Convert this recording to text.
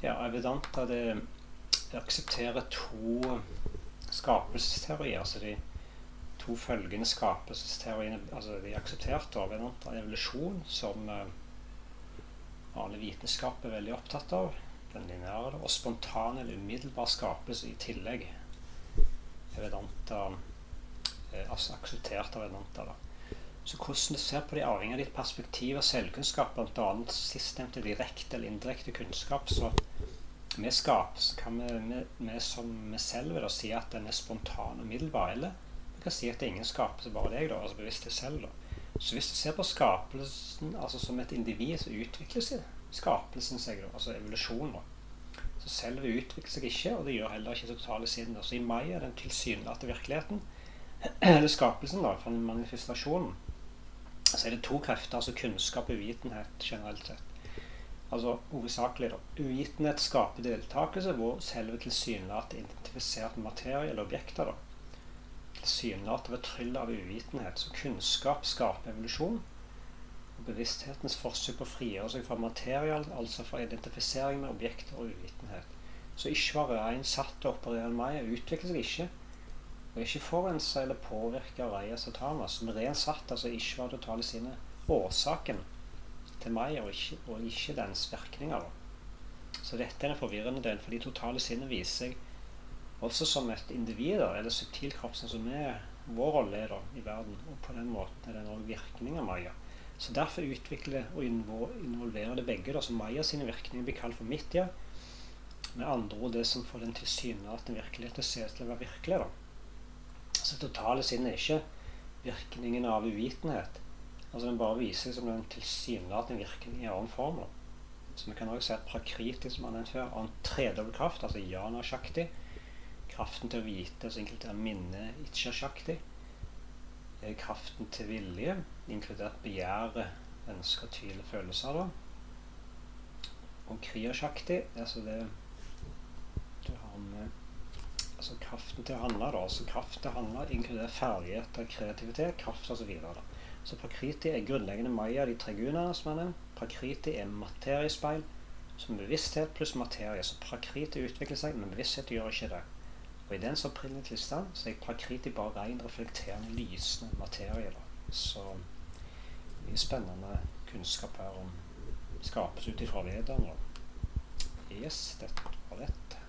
Ja, Vedanta det aksepterer to skapelsesteorier. altså de to følgende skapelsesteoriene altså de aksepterte Vedanta. Evolusjon, som eh, alle vitenskap er veldig opptatt av. Den lineære. Og spontan eller umiddelbar skapelse i tillegg. Vedanta eh, altså akseptert av Vedanta. da. Så hvordan du ser på det avhengig av ditt perspektiv og selvkunnskap, bl.a. sistnevnte direkte eller indirekte kunnskap, så vi skap så kan vi, vi, som vi selv da, si at den er spontan og middelbar. Eller vi kan si at det er ingen skapelse, bare deg, da, altså bevisst deg selv. da. Så hvis du ser på skapelsen altså som et individ, så utvikler seg skapelsen seg, da, altså evolusjon. da. Så selve utvikler seg ikke, og det gjør heller ikke totale sinn. Så i Maya, den tilsynelatende virkeligheten, eller skapelsen, da, fra manifestasjonen, så er det to krefter, altså kunnskap og uvitenhet generelt sett. Altså hovedsakelig, da. Uvitenhet skaper deltakelse hvor selve tilsynelatende identifisert materie eller objekter da, tilsynelatende ved tryll av uvitenhet. Så kunnskap skaper evolusjon. Og bevissthetens forsøk på å frigjøre seg fra materie, altså fra identifisering med objekter og uvitenhet. Så ikke er en satt og opererer meg, utvikler seg ikke og ikke forurense eller påvirke Raya Satama, som er satt, altså ikke var totale sinne, årsaken til meg, og ikke, og ikke dens virkninger. Så dette er en forvirrende del, for de totale sinnet viser seg også som et individ, eller subtil kropp, sånn som er vår rolle da, i verden. Og på den måten er det en virkning av Maya. Så derfor utvikler og involverer det begge. da, Så Maya sine virkninger blir kalt for mitya. Med andre ord det som får den tilsynelatende virkeligheten ut til å være virkelig. da. Så totale sinnet er ikke virkningen av uvitenhet. Altså Den bare viser som en tilsynelatende virkning i annen form. Så vi kan også se at prakriti, som han nevnte før, har en tredobbel kraft, altså jana shakti. Kraften til å vite, altså inkludert minne, itcha shakti. Kraften til vilje, inkludert begjæret, ønsker, tvil og følelser. da. Og kriya shakti, altså det altså kraften til å handle. da, altså Kraft til å handle inkluderer ferdigheter, kreativitet, kraft osv. Så, så prakriti er grunnleggende maya, de tre gunaene som er nevnt. Prakriti er materiespeil som bevissthet pluss materie. Så prakriti utvikler seg, men bevissthet gjør ikke det. Og i dens opprinnelige tilstand så er prakriti bare ren, reflekterende, lysende materie. da. Så mye spennende kunnskap her om skapes ut ifra vedene. Yes, dette var det.